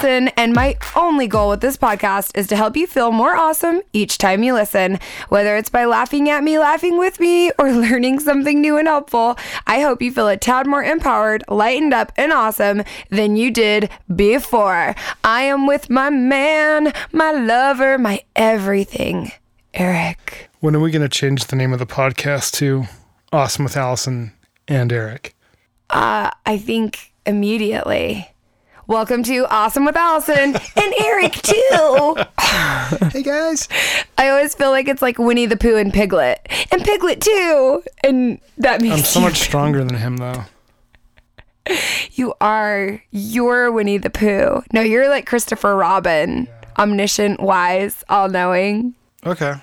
Allison, and my only goal with this podcast is to help you feel more awesome each time you listen. Whether it's by laughing at me, laughing with me, or learning something new and helpful, I hope you feel a tad more empowered, lightened up, and awesome than you did before. I am with my man, my lover, my everything, Eric. When are we going to change the name of the podcast to Awesome with Allison and Eric? Uh, I think immediately. Welcome to Awesome with Allison and Eric too. hey guys. I always feel like it's like Winnie the Pooh and Piglet and Piglet too, and that makes I'm so much stronger than him though. you are you're Winnie the Pooh. No, you're like Christopher Robin, omniscient, wise, all knowing. Okay.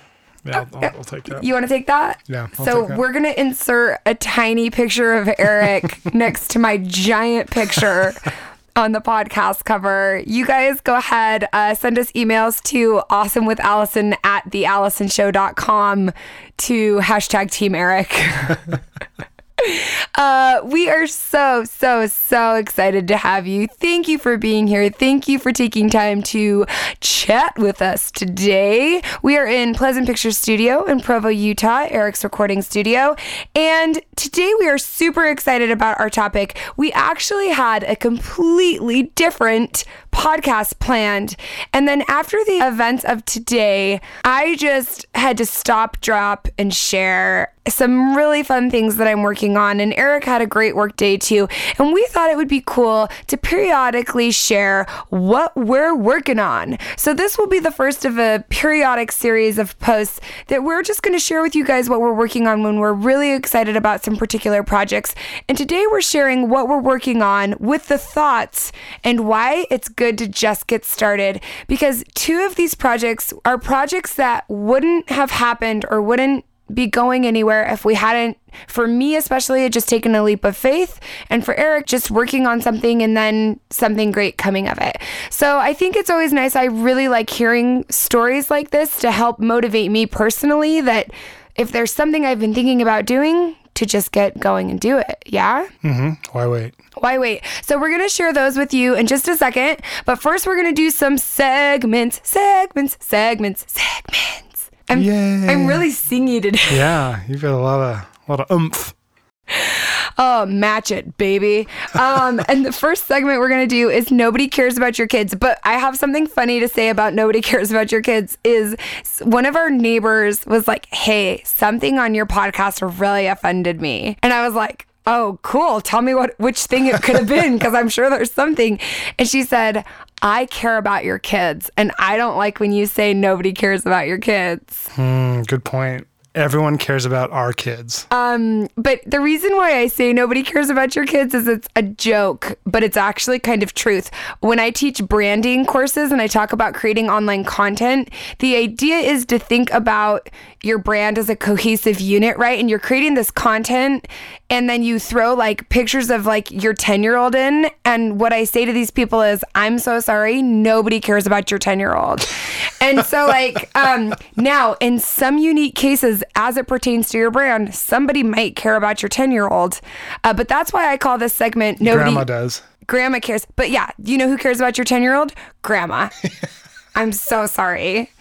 Yeah, oh, I'll, I'll, I'll take that. You want to take that? Yeah, I'll so that. we're gonna insert a tiny picture of Eric next to my giant picture on the podcast cover. You guys go ahead, uh, send us emails to awesomewithallison at theallisonshow.com to hashtag Team Eric. Uh, we are so, so, so excited to have you. Thank you for being here. Thank you for taking time to chat with us today. We are in Pleasant Picture Studio in Provo, Utah, Eric's recording studio. And today we are super excited about our topic. We actually had a completely different podcast planned. And then after the events of today, I just had to stop, drop, and share some really fun things that I'm working on. And Eric had a great work day too. And we thought it would be cool to periodically share what we're working on. So this will be the first of a periodic series of posts that we're just going to share with you guys what we're working on when we're really excited about some particular projects. And today we're sharing what we're working on with the thoughts and why it's good to just get started. Because two of these projects are projects that wouldn't have happened or wouldn't be going anywhere if we hadn't, for me especially, it just taken a leap of faith, and for Eric, just working on something and then something great coming of it. So I think it's always nice. I really like hearing stories like this to help motivate me personally that if there's something I've been thinking about doing, to just get going and do it. Yeah? Mm-hmm. Why wait? Why wait? So we're gonna share those with you in just a second. But first, we're gonna do some segments, segments, segments, segments. I'm, Yay. I'm really singy today. Yeah, you've got a lot of a lot of oomph. Oh, match it, baby. Um, and the first segment we're gonna do is nobody cares about your kids. But I have something funny to say about nobody cares about your kids. Is one of our neighbors was like, "Hey, something on your podcast really offended me," and I was like. Oh, cool. Tell me what which thing it could have been because I'm sure there's something. And she said, "I care about your kids, and I don't like when you say nobody cares about your kids." Hmm, good point. Everyone cares about our kids. Um, but the reason why I say nobody cares about your kids is it's a joke, but it's actually kind of truth. When I teach branding courses and I talk about creating online content, the idea is to think about your brand as a cohesive unit, right? And you're creating this content and then you throw like pictures of like your 10 year old in. And what I say to these people is, I'm so sorry, nobody cares about your 10 year old. And so, like, um, now in some unique cases, as it pertains to your brand, somebody might care about your 10 year old. Uh, but that's why I call this segment Nobody Grandma does. Grandma cares. But yeah, you know who cares about your 10 year old? Grandma. I'm so sorry.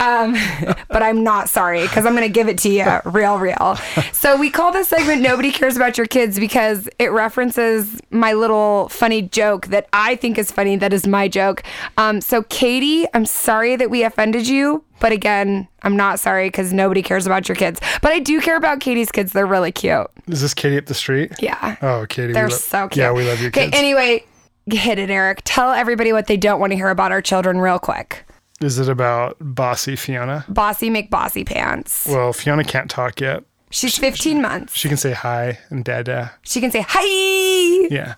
Um, but I'm not sorry because I'm going to give it to you real, real. So we call this segment Nobody Cares About Your Kids because it references my little funny joke that I think is funny. That is my joke. Um, so, Katie, I'm sorry that we offended you. But again, I'm not sorry because nobody cares about your kids. But I do care about Katie's kids. They're really cute. Is this Katie up the street? Yeah. Oh, Katie. They're lo- so cute. Yeah, we love your kids. Okay, anyway, hit it, Eric. Tell everybody what they don't want to hear about our children real quick. Is it about bossy Fiona? Bossy McBossy pants. Well, Fiona can't talk yet. She's 15 months. She can say hi and dada. She can say hi. Yeah.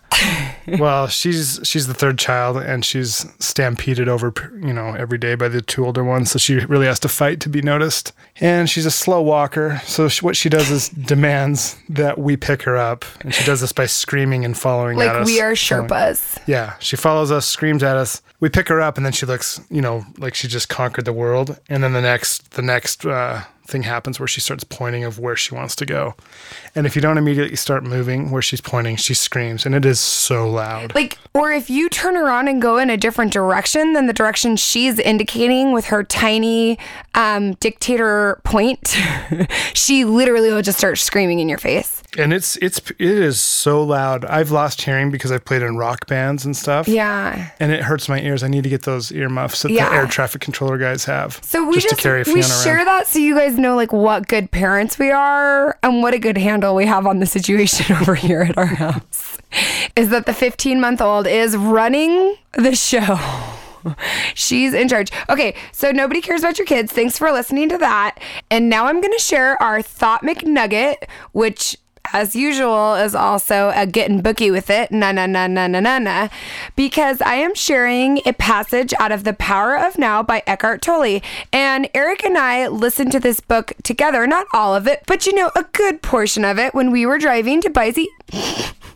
well, she's she's the third child, and she's stampeded over, you know, every day by the two older ones. So she really has to fight to be noticed. And she's a slow walker. So she, what she does is demands that we pick her up, and she does this by screaming and following Like we are Sherpas. Yeah, she follows us, screams at us. We pick her up, and then she looks, you know, like she just conquered the world. And then the next, the next uh, thing happens where she starts pointing of where she wants to go. And if you don't immediately start moving where she's pointing, she screams and it is so loud. Like, or if you turn around and go in a different direction than the direction she's indicating with her tiny um, dictator point, she literally will just start screaming in your face. And it's it's it is so loud. I've lost hearing because I've played in rock bands and stuff. Yeah. And it hurts my ears. I need to get those earmuffs that Yeah. the air traffic controller guys have. So we just, to carry we Fiona share around. that so you guys know like what good parents we are and what a good handle we have on the situation over here at our house. Is that the 15 month old is running the show. She's in charge. Okay, so nobody cares about your kids. Thanks for listening to that. And now I'm going to share our Thought McNugget, which as usual, is also a getting booky with it. Na na na na na na na. Because I am sharing a passage out of The Power of Now by Eckhart Tolle. And Eric and I listened to this book together, not all of it, but you know, a good portion of it when we were driving to Boise.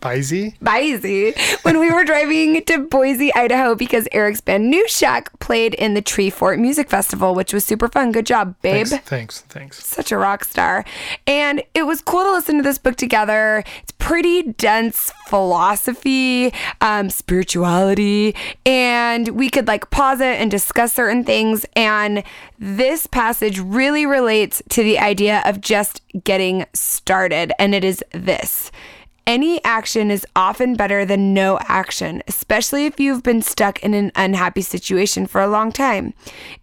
Boise? Boise when we were driving to Boise, Idaho, because Eric's band New Shack played in the Treefort Music Festival, which was super fun. Good job, babe Thanks, thanks, thanks. such a rock star. And it was cool to listen to this book together. It's pretty dense philosophy, um, spirituality, and we could like pause it and discuss certain things. And this passage really relates to the idea of just getting started. And it is this. Any action is often better than no action, especially if you've been stuck in an unhappy situation for a long time.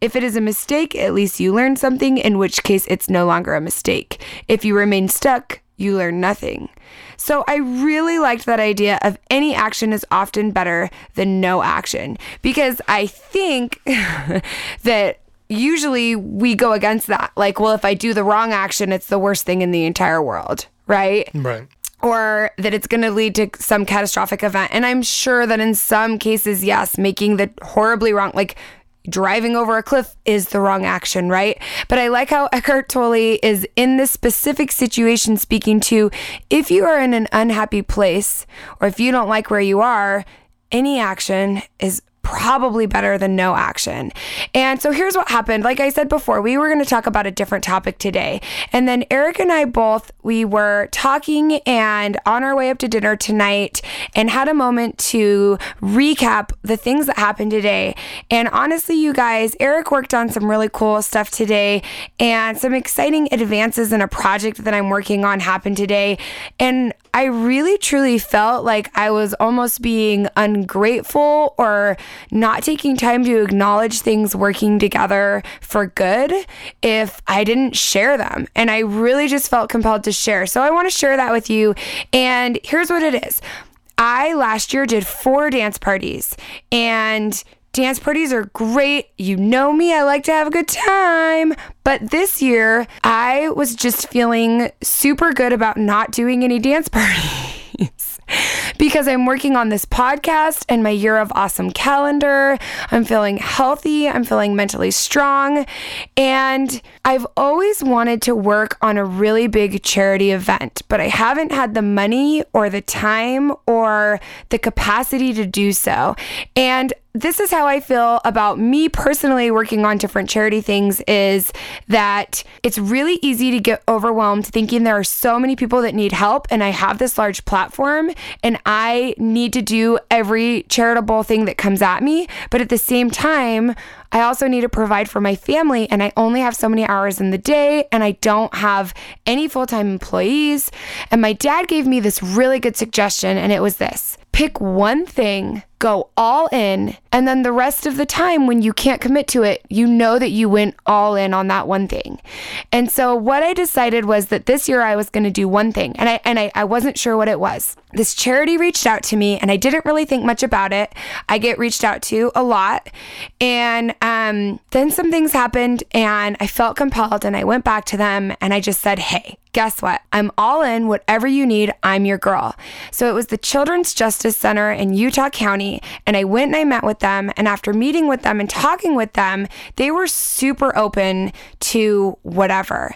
If it is a mistake, at least you learn something, in which case it's no longer a mistake. If you remain stuck, you learn nothing. So I really liked that idea of any action is often better than no action because I think that usually we go against that. Like, well, if I do the wrong action, it's the worst thing in the entire world, right? Right. Or that it's going to lead to some catastrophic event. And I'm sure that in some cases, yes, making the horribly wrong, like driving over a cliff is the wrong action, right? But I like how Eckhart Tolle is in this specific situation speaking to if you are in an unhappy place or if you don't like where you are, any action is probably better than no action. And so here's what happened. Like I said before, we were going to talk about a different topic today. And then Eric and I both we were talking and on our way up to dinner tonight and had a moment to recap the things that happened today. And honestly, you guys, Eric worked on some really cool stuff today and some exciting advances in a project that I'm working on happened today. And I really truly felt like I was almost being ungrateful or not taking time to acknowledge things working together for good if I didn't share them. And I really just felt compelled to share. So I want to share that with you. And here's what it is I last year did four dance parties and Dance parties are great. You know me, I like to have a good time. But this year, I was just feeling super good about not doing any dance parties. Because I'm working on this podcast and my year of awesome calendar. I'm feeling healthy. I'm feeling mentally strong. And I've always wanted to work on a really big charity event, but I haven't had the money or the time or the capacity to do so. And this is how I feel about me personally working on different charity things is that it's really easy to get overwhelmed thinking there are so many people that need help and I have this large platform and I need to do every charitable thing that comes at me. But at the same time, I also need to provide for my family, and I only have so many hours in the day, and I don't have any full time employees. And my dad gave me this really good suggestion, and it was this pick one thing, go all in, and then the rest of the time, when you can't commit to it, you know that you went all in on that one thing. And so, what I decided was that this year I was going to do one thing, and I and I, I wasn't sure what it was. This charity reached out to me, and I didn't really think much about it. I get reached out to a lot, and um, then some things happened, and I felt compelled, and I went back to them, and I just said, "Hey, guess what? I'm all in. Whatever you need, I'm your girl." So it was the Children's Justice Center in Utah County, and I went and I met with them, and after meeting with them and talking with them, they were super open to whatever.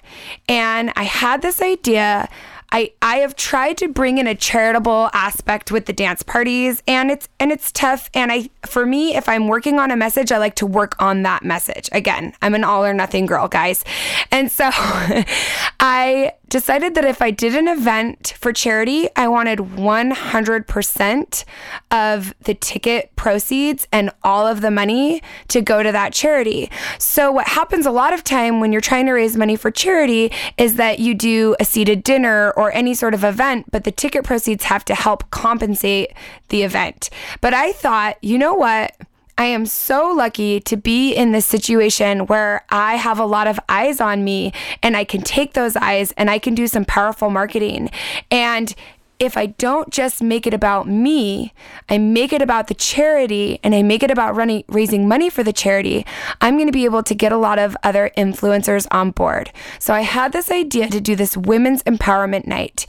And I had this idea I I have tried to bring in a charitable aspect with the dance parties and it's and it's tough and I for me if I'm working on a message I like to work on that message. Again, I'm an all or nothing girl, guys. And so I decided that if I did an event for charity, I wanted 100% of the ticket proceeds and all of the money to go to that charity. So what happens a lot of time when you're trying to raise money for charity is that you do a seated dinner or any sort of event, but the ticket proceeds have to help compensate the event. But I thought, you know what? I am so lucky to be in this situation where I have a lot of eyes on me and I can take those eyes and I can do some powerful marketing. And if I don't just make it about me, I make it about the charity and I make it about running raising money for the charity, I'm going to be able to get a lot of other influencers on board. So I had this idea to do this women's empowerment night.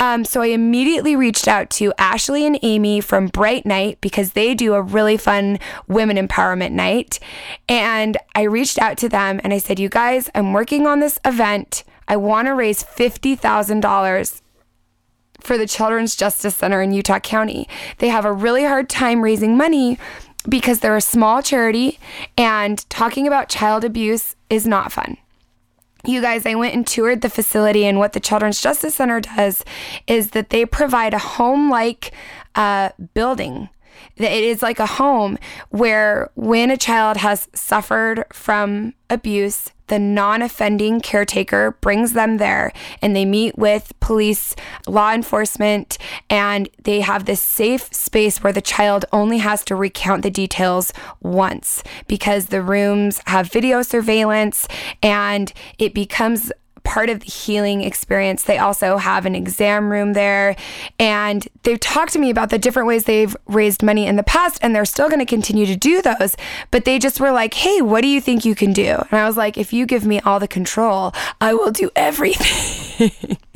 Um, so I immediately reached out to Ashley and Amy from Bright Night because they do a really fun women empowerment night. And I reached out to them and I said, You guys, I'm working on this event. I want to raise $50,000 for the Children's Justice Center in Utah County. They have a really hard time raising money because they're a small charity and talking about child abuse is not fun you guys, I went and toured the facility, and what the Children's Justice Center does is that they provide a home like uh, building. It is like a home where when a child has suffered from abuse, the non offending caretaker brings them there and they meet with police, law enforcement, and they have this safe space where the child only has to recount the details once because the rooms have video surveillance and it becomes part of the healing experience. They also have an exam room there. And they've talked to me about the different ways they've raised money in the past, and they're still going to continue to do those. But they just were like, hey, what do you think you can do? And I was like, if you give me all the control, I will do everything.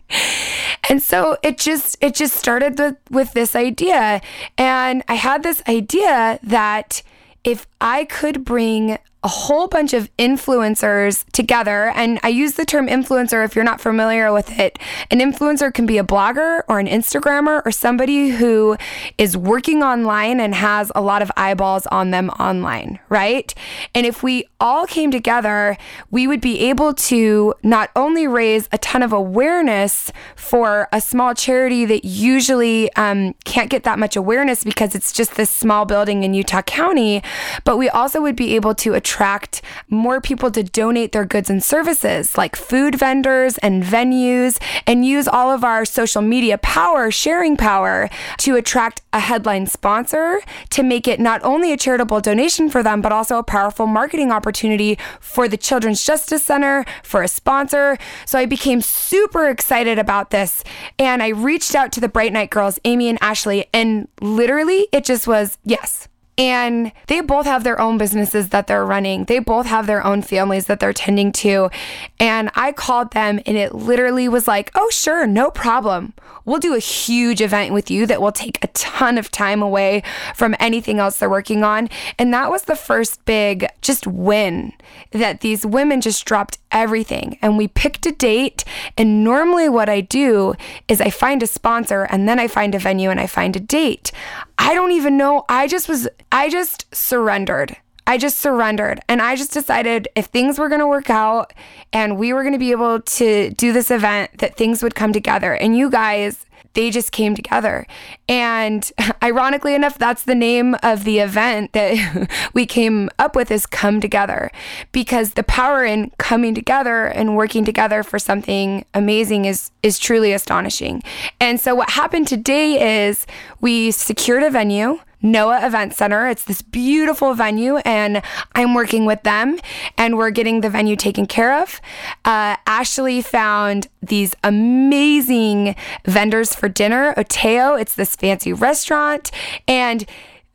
and so it just it just started with, with this idea and i had this idea that if i could bring a whole bunch of influencers together. And I use the term influencer if you're not familiar with it. An influencer can be a blogger or an Instagrammer or somebody who is working online and has a lot of eyeballs on them online, right? And if we all came together, we would be able to not only raise a ton of awareness for a small charity that usually um, can't get that much awareness because it's just this small building in Utah County, but we also would be able to attract attract more people to donate their goods and services, like food vendors and venues, and use all of our social media power, sharing power, to attract a headline sponsor to make it not only a charitable donation for them, but also a powerful marketing opportunity for the Children's Justice Center, for a sponsor. So I became super excited about this. And I reached out to the Bright Night girls, Amy and Ashley, and literally it just was yes. And they both have their own businesses that they're running. They both have their own families that they're tending to. And I called them and it literally was like, oh, sure, no problem. We'll do a huge event with you that will take a ton of time away from anything else they're working on. And that was the first big just win that these women just dropped everything and we picked a date. And normally, what I do is I find a sponsor and then I find a venue and I find a date. I don't even know. I just was, I just surrendered. I just surrendered and I just decided if things were going to work out and we were going to be able to do this event, that things would come together. And you guys, they just came together. And ironically enough, that's the name of the event that we came up with is come together because the power in coming together and working together for something amazing is is truly astonishing. And so what happened today is we secured a venue Noah Event Center. It's this beautiful venue, and I'm working with them, and we're getting the venue taken care of. Uh, Ashley found these amazing vendors for dinner. Oteo, it's this fancy restaurant, and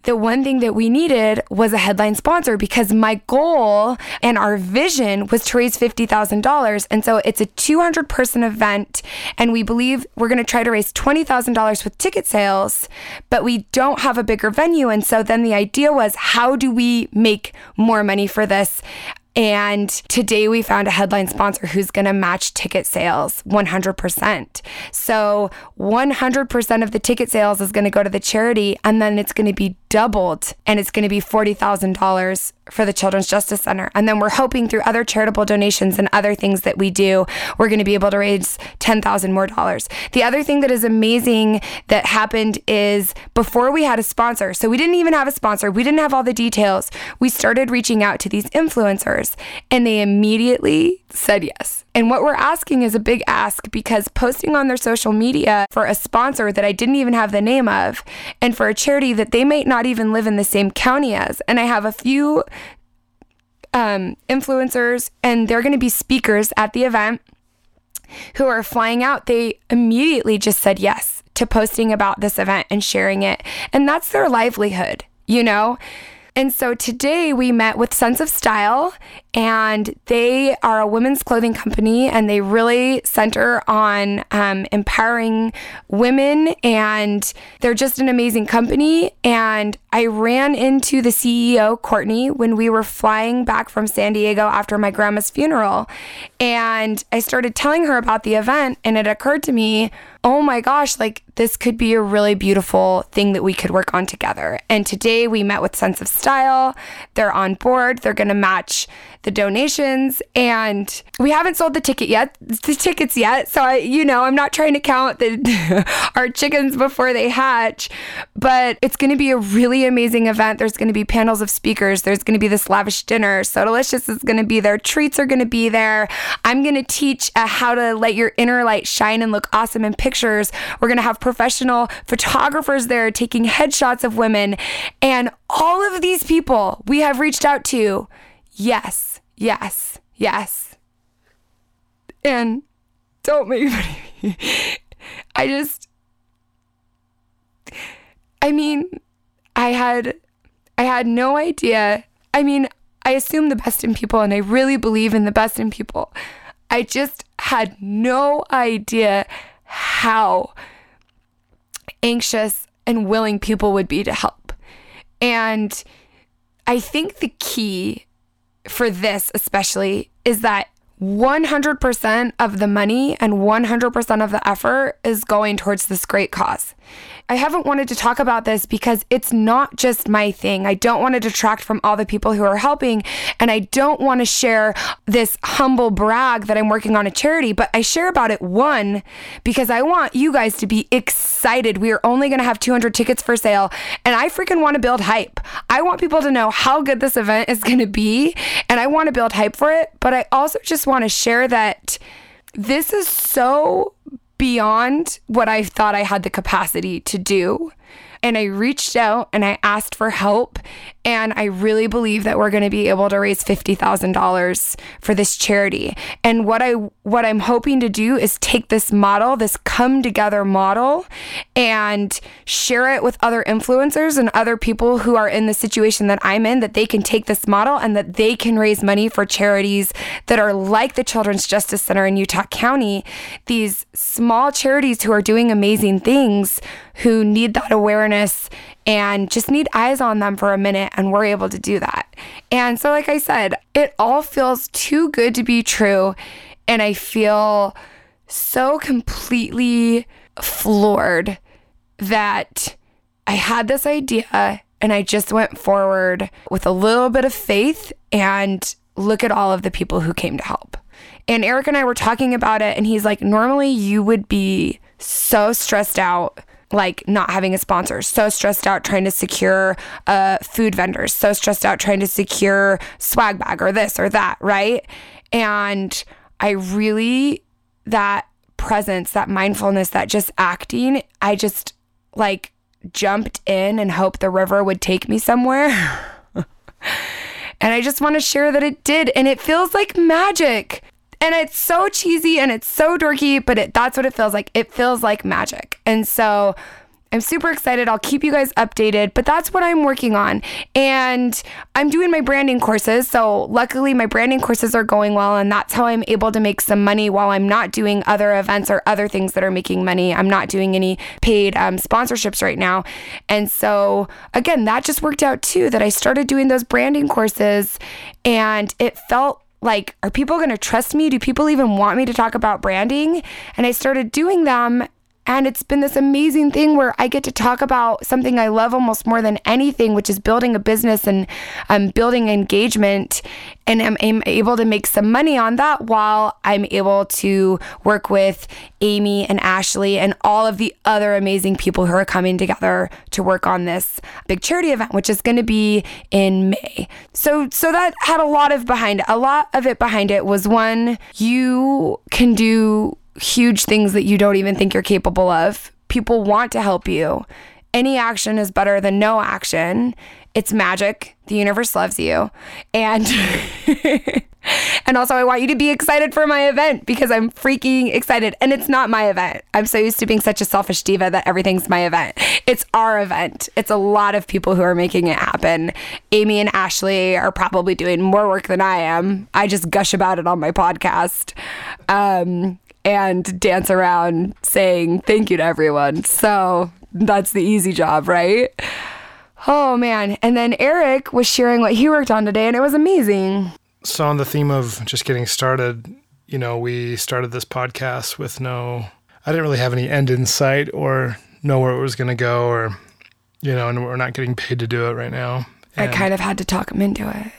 the one thing that we needed was a headline sponsor because my goal and our vision was to raise $50,000. And so it's a 200 person event. And we believe we're going to try to raise $20,000 with ticket sales, but we don't have a bigger venue. And so then the idea was how do we make more money for this? And today we found a headline sponsor who's going to match ticket sales 100%. So 100% of the ticket sales is going to go to the charity and then it's going to be doubled and it's going to be $40,000 for the Children's Justice Center. And then we're hoping through other charitable donations and other things that we do, we're going to be able to raise 10,000 more dollars. The other thing that is amazing that happened is before we had a sponsor, so we didn't even have a sponsor, we didn't have all the details. We started reaching out to these influencers and they immediately said yes. And what we're asking is a big ask because posting on their social media for a sponsor that I didn't even have the name of and for a charity that they might not even live in the same county as. And I have a few um, influencers and they're going to be speakers at the event who are flying out. They immediately just said yes to posting about this event and sharing it. And that's their livelihood, you know? And so today we met with Sense of Style, and they are a women's clothing company, and they really center on um, empowering women. And they're just an amazing company. And I ran into the CEO, Courtney, when we were flying back from San Diego after my grandma's funeral. And I started telling her about the event, and it occurred to me, oh my gosh, like this could be a really beautiful thing that we could work on together. And today we met with Sense of Style. They're on board. They're going to match the donations and we haven't sold the ticket yet, the tickets yet. So I, you know, I'm not trying to count the our chickens before they hatch, but it's going to be a really amazing event. There's going to be panels of speakers. There's going to be this lavish dinner. Sodalicious is going to be there. Treats are going to be there. I'm going to teach uh, how to let your inner light shine and look awesome in pictures. We're going to have professional photographers there taking headshots of women and all of these people we have reached out to. Yes yes, yes. And don't make fun of me. I just, I mean, I had, I had no idea. I mean, I assume the best in people and I really believe in the best in people. I just had no idea how anxious and willing people would be to help. And I think the key for this especially is that 100% of the money and 100% of the effort is going towards this great cause. I haven't wanted to talk about this because it's not just my thing. I don't want to detract from all the people who are helping. And I don't want to share this humble brag that I'm working on a charity, but I share about it one because I want you guys to be excited. We are only going to have 200 tickets for sale. And I freaking want to build hype. I want people to know how good this event is going to be. And I want to build hype for it. But I also just want to share that this is so beyond what I thought I had the capacity to do. And I reached out and I asked for help. And I really believe that we're going to be able to raise $50,000 for this charity. And what I what I'm hoping to do is take this model, this come together model and share it with other influencers and other people who are in the situation that I'm in that they can take this model and that they can raise money for charities that are like the Children's Justice Center in Utah County, these small charities who are doing amazing things who need that awareness and just need eyes on them for a minute, and we're able to do that. And so, like I said, it all feels too good to be true. And I feel so completely floored that I had this idea and I just went forward with a little bit of faith and look at all of the people who came to help. And Eric and I were talking about it, and he's like, normally you would be so stressed out like not having a sponsor, so stressed out trying to secure uh, food vendors, so stressed out trying to secure swag bag or this or that, right? And I really, that presence, that mindfulness, that just acting, I just like jumped in and hoped the river would take me somewhere. and I just want to share that it did. And it feels like magic. And it's so cheesy and it's so dorky, but it, that's what it feels like. It feels like magic. And so I'm super excited. I'll keep you guys updated, but that's what I'm working on. And I'm doing my branding courses. So, luckily, my branding courses are going well. And that's how I'm able to make some money while I'm not doing other events or other things that are making money. I'm not doing any paid um, sponsorships right now. And so, again, that just worked out too that I started doing those branding courses and it felt like, are people going to trust me? Do people even want me to talk about branding? And I started doing them and it's been this amazing thing where I get to talk about something I love almost more than anything, which is building a business and um, building engagement. And I'm, I'm able to make some money on that while I'm able to work with Amy and Ashley and all of the other amazing people who are coming together to work on this big charity event, which is going to be in May. So, so that had a lot of behind it. A lot of it behind it was one, you can do huge things that you don't even think you're capable of. People want to help you. Any action is better than no action. It's magic. The universe loves you. And and also I want you to be excited for my event because I'm freaking excited. And it's not my event. I'm so used to being such a selfish diva that everything's my event. It's our event. It's a lot of people who are making it happen. Amy and Ashley are probably doing more work than I am. I just gush about it on my podcast. Um, and dance around saying thank you to everyone. So that's the easy job, right? Oh man. And then Eric was sharing what he worked on today, and it was amazing. So, on the theme of just getting started, you know, we started this podcast with no, I didn't really have any end in sight or know where it was going to go, or, you know, and we're not getting paid to do it right now. And I kind of had to talk him into it.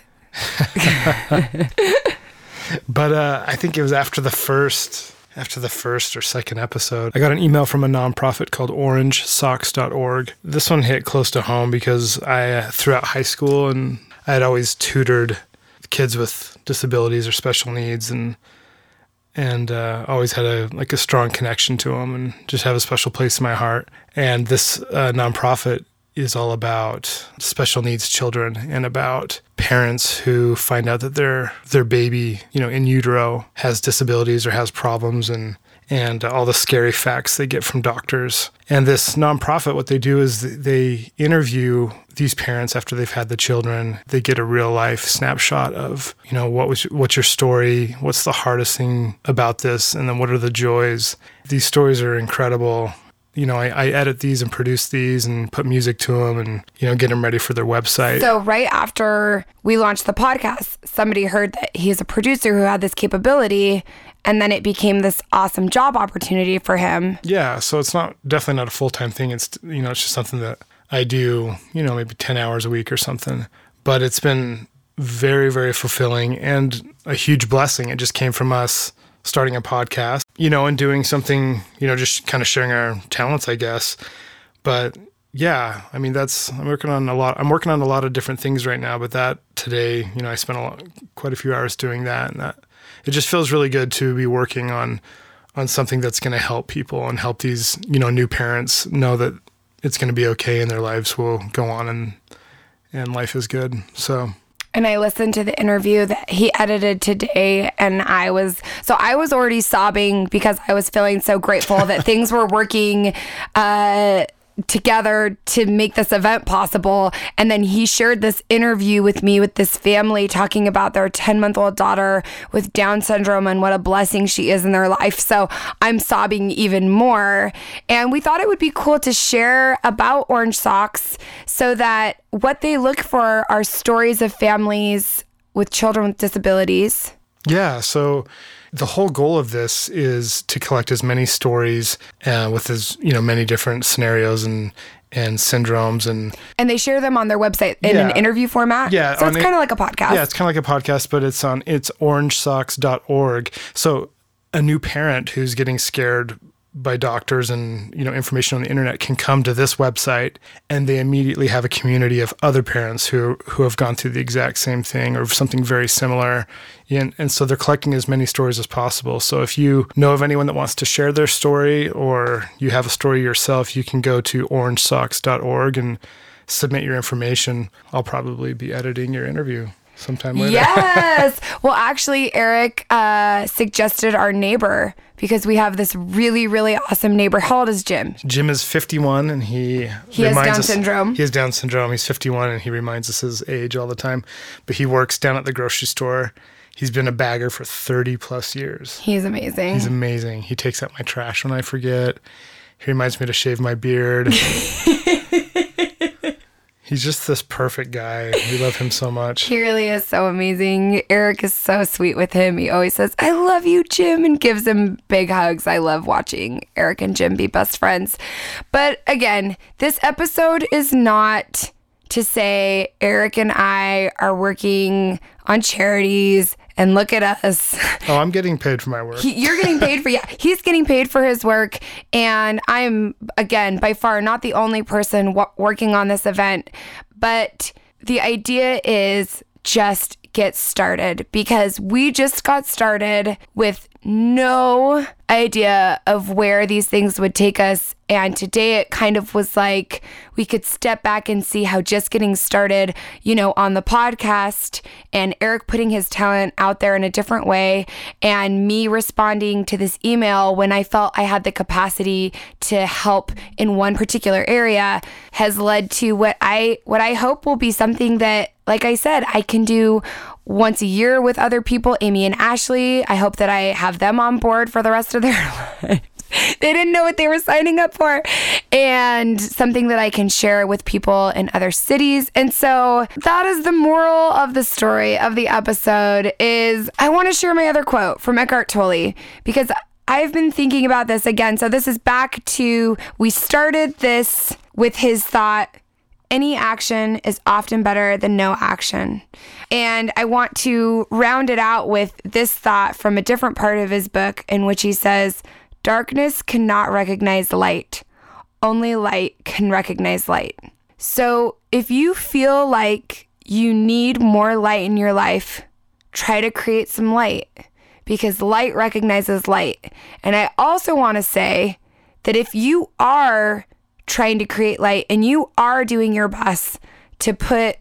but uh, I think it was after the first after the first or second episode. I got an email from a nonprofit called orangesocks.org. This one hit close to home because I, uh, throughout high school, and I had always tutored kids with disabilities or special needs and and uh, always had a like a strong connection to them and just have a special place in my heart. And this uh, nonprofit is all about special needs children and about parents who find out that their their baby, you know, in utero has disabilities or has problems and and all the scary facts they get from doctors. And this nonprofit, what they do is they interview these parents after they've had the children. They get a real life snapshot of, you know, what was what's your story? What's the hardest thing about this? And then what are the joys? These stories are incredible you know, I, I, edit these and produce these and put music to them and, you know, get them ready for their website. So, right after we launched the podcast, somebody heard that he's a producer who had this capability. And then it became this awesome job opportunity for him. Yeah. So, it's not definitely not a full time thing. It's, you know, it's just something that I do, you know, maybe 10 hours a week or something. But it's been very, very fulfilling and a huge blessing. It just came from us starting a podcast, you know, and doing something, you know, just kind of sharing our talents, I guess. But yeah, I mean, that's I'm working on a lot. I'm working on a lot of different things right now. But that today, you know, I spent a lot, quite a few hours doing that, and that it just feels really good to be working on on something that's going to help people and help these you know new parents know that it's going to be okay and their lives will go on and and life is good. So and I listened to the interview that he edited today, and I was so I was already sobbing because I was feeling so grateful that things were working. Uh, together to make this event possible. And then he shared this interview with me with this family talking about their 10 month old daughter with Down syndrome and what a blessing she is in their life. So I'm sobbing even more. And we thought it would be cool to share about Orange Socks so that what they look for are stories of families with children with disabilities. Yeah. So, the whole goal of this is to collect as many stories uh, with as you know many different scenarios and and syndromes and and they share them on their website in yeah. an interview format. Yeah, so it's kind of like a podcast. Yeah, it's kind of like a podcast, but it's on it's orangesocks.org. So a new parent who's getting scared by doctors and you know information on the internet can come to this website and they immediately have a community of other parents who who have gone through the exact same thing or something very similar. And, and so they're collecting as many stories as possible. So if you know of anyone that wants to share their story or you have a story yourself you can go to orangesocks.org and submit your information. I'll probably be editing your interview sometime later. Yes. well, actually, Eric uh, suggested our neighbor because we have this really, really awesome neighbor. How old is Jim? Jim is 51 and he He has reminds Down us, syndrome. He has Down syndrome. He's 51 and he reminds us his age all the time. But he works down at the grocery store. He's been a bagger for 30 plus years. He's amazing. He's amazing. He takes out my trash when I forget. He reminds me to shave my beard. He's just this perfect guy. We love him so much. He really is so amazing. Eric is so sweet with him. He always says, I love you, Jim, and gives him big hugs. I love watching Eric and Jim be best friends. But again, this episode is not to say Eric and I are working on charities and look at us. Oh, I'm getting paid for my work. He, you're getting paid for yeah. He's getting paid for his work, and I'm again by far not the only person w- working on this event. But the idea is just get started because we just got started with no idea of where these things would take us. And today it kind of was like we could step back and see how just getting started, you know, on the podcast and Eric putting his talent out there in a different way and me responding to this email when I felt I had the capacity to help in one particular area has led to what I what I hope will be something that like I said, I can do once a year with other people, Amy and Ashley. I hope that I have them on board for the rest of their lives. they didn't know what they were signing up for and something that I can share with people in other cities. And so that is the moral of the story of the episode is I want to share my other quote from Eckhart Tolle because I've been thinking about this again. So this is back to we started this with his thought any action is often better than no action. And I want to round it out with this thought from a different part of his book, in which he says, Darkness cannot recognize light, only light can recognize light. So if you feel like you need more light in your life, try to create some light because light recognizes light. And I also want to say that if you are trying to create light and you are doing your best to put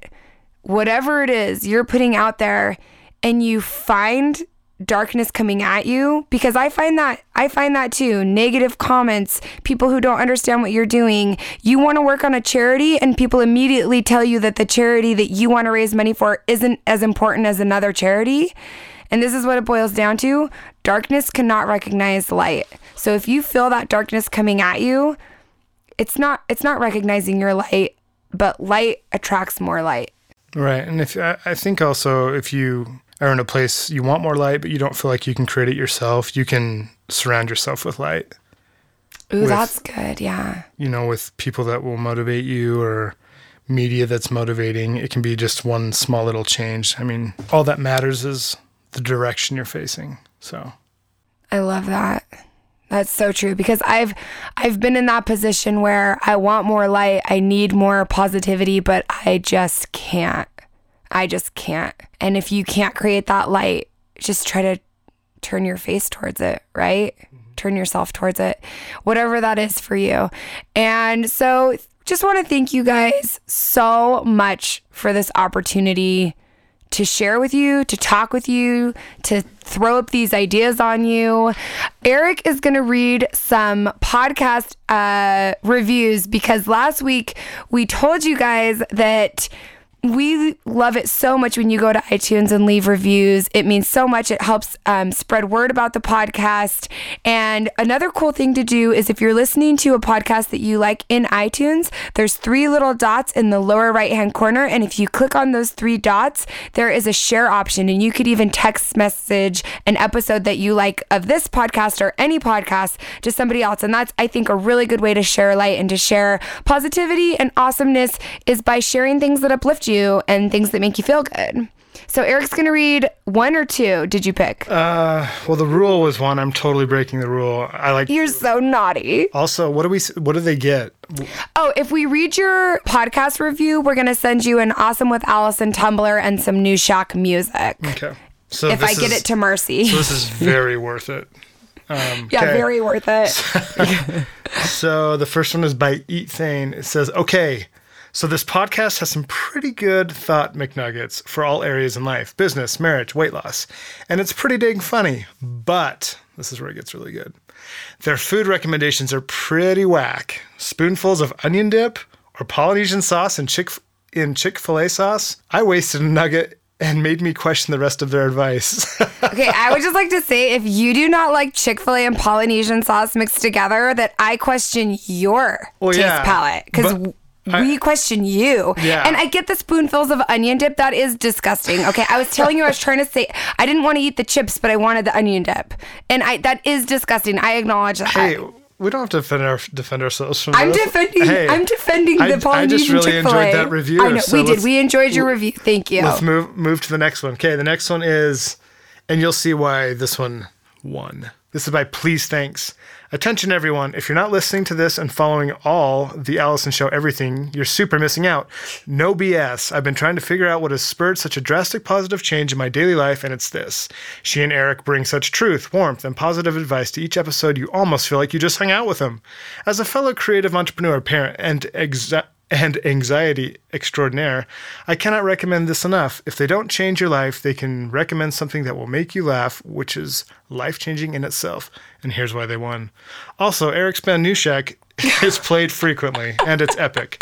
whatever it is you're putting out there and you find darkness coming at you because I find that I find that too. Negative comments people who don't understand what you're doing. You want to work on a charity and people immediately tell you that the charity that you want to raise money for isn't as important as another charity. And this is what it boils down to. Darkness cannot recognize light. So if you feel that darkness coming at you it's not it's not recognizing your light but light attracts more light Right. And if I think also if you are in a place you want more light, but you don't feel like you can create it yourself, you can surround yourself with light. ooh With- that's good yeah You know, with people that will motivate you or media that's motivating. It can be just one small little change. I mean, all that matters is the direction you're facing. So, I love that. That's so true because I've I've been in that position where I want more light, I need more positivity, but I just can't. I just can't. And if you can't create that light, just try to turn your face towards it, right? Mm-hmm. Turn yourself towards it. Whatever that is for you. And so just want to thank you guys so much for this opportunity to share with you, to talk with you, to throw up these ideas on you. Eric is going to read some podcast uh, reviews because last week we told you guys that we love it so much when you go to iTunes and leave reviews. It means so much. It helps um, spread word about the podcast. And another cool thing to do is if you're listening to a podcast that you like in iTunes, there's three little dots in the lower right hand corner. And if you click on those three dots, there is a share option. And you could even text message an episode that you like of this podcast or any podcast to somebody else. And that's, I think, a really good way to share light and to share positivity and awesomeness is by sharing things that uplift you and things that make you feel good. So Eric's gonna read one or two. Did you pick? uh, well, the rule was one. I'm totally breaking the rule. I like. You're so naughty. Also, what do we? What do they get? Oh, if we read your podcast review, we're gonna send you an awesome with Allison tumbler and some New Shack music. Okay. So If I this get it to Mercy. so this is very worth it. Um, yeah, okay. very worth it. So the first one is by Eat Thane. It says, "Okay, So, this podcast has some pretty good thought McNuggets for all areas in life business, marriage, weight loss. And it's pretty dang funny. But this is where it gets really good. Their food recommendations are pretty whack. Spoonfuls of onion dip or Polynesian sauce and Chick in Chick-fil-A sauce. I wasted a nugget and made me question the rest of their advice. Okay, I would just like to say if you do not like Chick fil A and Polynesian sauce mixed together, that I question your Well, taste yeah, palate because we question you. Yeah. And I get the spoonfuls of onion dip. That is disgusting. Okay, I was telling you, I was trying to say, I didn't want to eat the chips, but I wanted the onion dip. And I that is disgusting. I acknowledge that. hey, we don't have to defend, our, defend ourselves from I'm this. defending. Hey, I'm defending I- the Polynesian I just really Chick-fil-A. enjoyed that review. I know so we did. We enjoyed your review. Thank you. Let's move move to the next one. Okay, the next one is, and you'll see why this one won. This is by Please Thanks. Attention, everyone. If you're not listening to this and following all the Allison Show everything, you're super missing out. No BS. I've been trying to figure out what has spurred such a drastic positive change in my daily life, and it's this. She and Eric bring such truth, warmth, and positive advice to each episode, you almost feel like you just hung out with them. As a fellow creative entrepreneur, parent, and exa- and anxiety extraordinaire, I cannot recommend this enough. If they don't change your life, they can recommend something that will make you laugh, which is life changing in itself. And here's why they won. Also, Eric Spanushak is played frequently, and it's epic.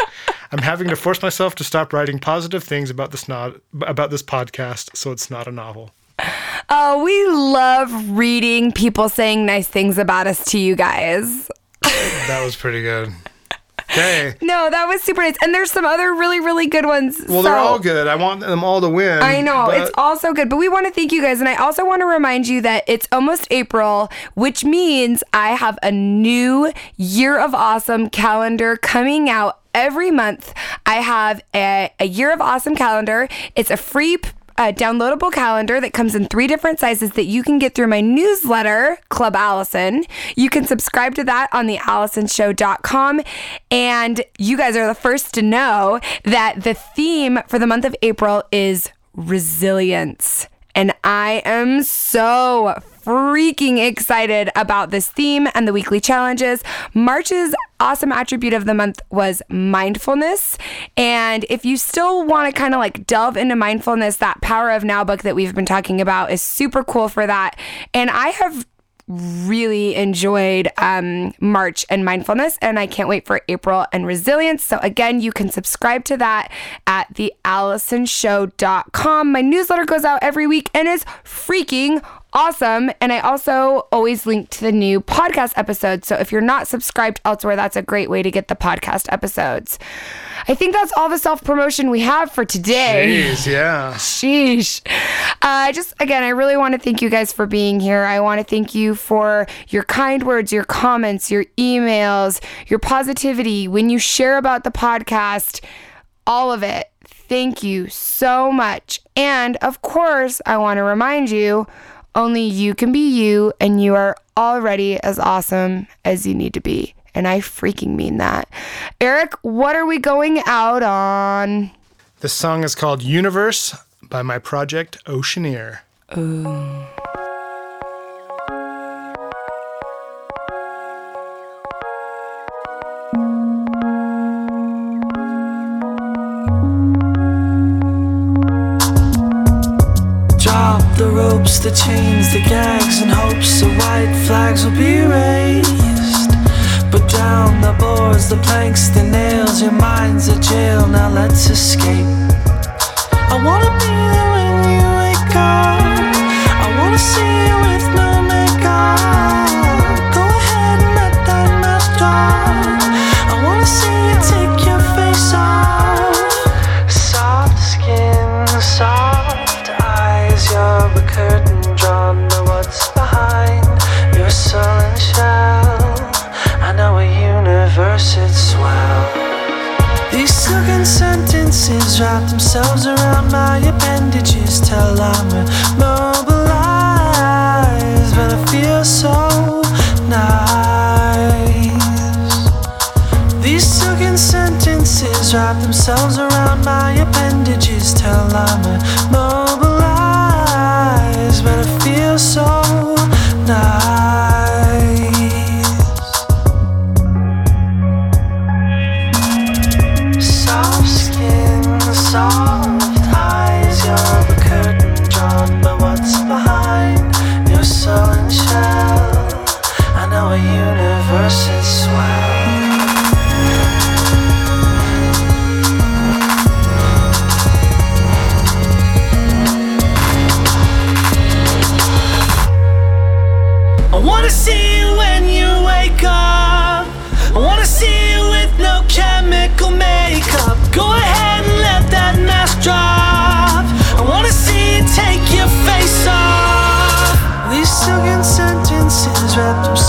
I'm having to force myself to stop writing positive things about this not about this podcast, so it's not a novel. Oh, we love reading people saying nice things about us to you guys. That was pretty good. Okay. No, that was super nice. And there's some other really, really good ones. Well, they're all good. I want them all to win. I know but- it's all so good, but we want to thank you guys, and I also want to remind you that it's almost April, which means I have a new Year of Awesome calendar coming out every month. I have a, a Year of Awesome calendar. It's a free. Uh downloadable calendar that comes in three different sizes that you can get through my newsletter, Club Allison. You can subscribe to that on the AllisonShow.com. And you guys are the first to know that the theme for the month of April is resilience. And I am so freaking excited about this theme and the weekly challenges. March's awesome attribute of the month was mindfulness. And if you still want to kind of like delve into mindfulness, that Power of Now book that we've been talking about is super cool for that. And I have really enjoyed um, March and mindfulness, and I can't wait for April and resilience. So, again, you can subscribe to that at theallisonshow.com. My newsletter goes out every week and is freaking awesome. And I also always link to the new podcast episodes. So, if you're not subscribed elsewhere, that's a great way to get the podcast episodes. I think that's all the self promotion we have for today. Jeez, yeah. Sheesh. Uh, just again, I really want to thank you guys for being here. I want to thank you for your kind words, your comments, your emails, your positivity when you share about the podcast, all of it. Thank you so much. And of course, I want to remind you only you can be you, and you are already as awesome as you need to be. And I freaking mean that. Eric, what are we going out on? This song is called Universe by my project Oceaneer. Drop the chains, the gags, and hopes the white flags will be raised. But down the boards, the planks, the nails, your mind's a jail. Now let's escape. I wanna be there when you wake up. I wanna see you with no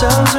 wrap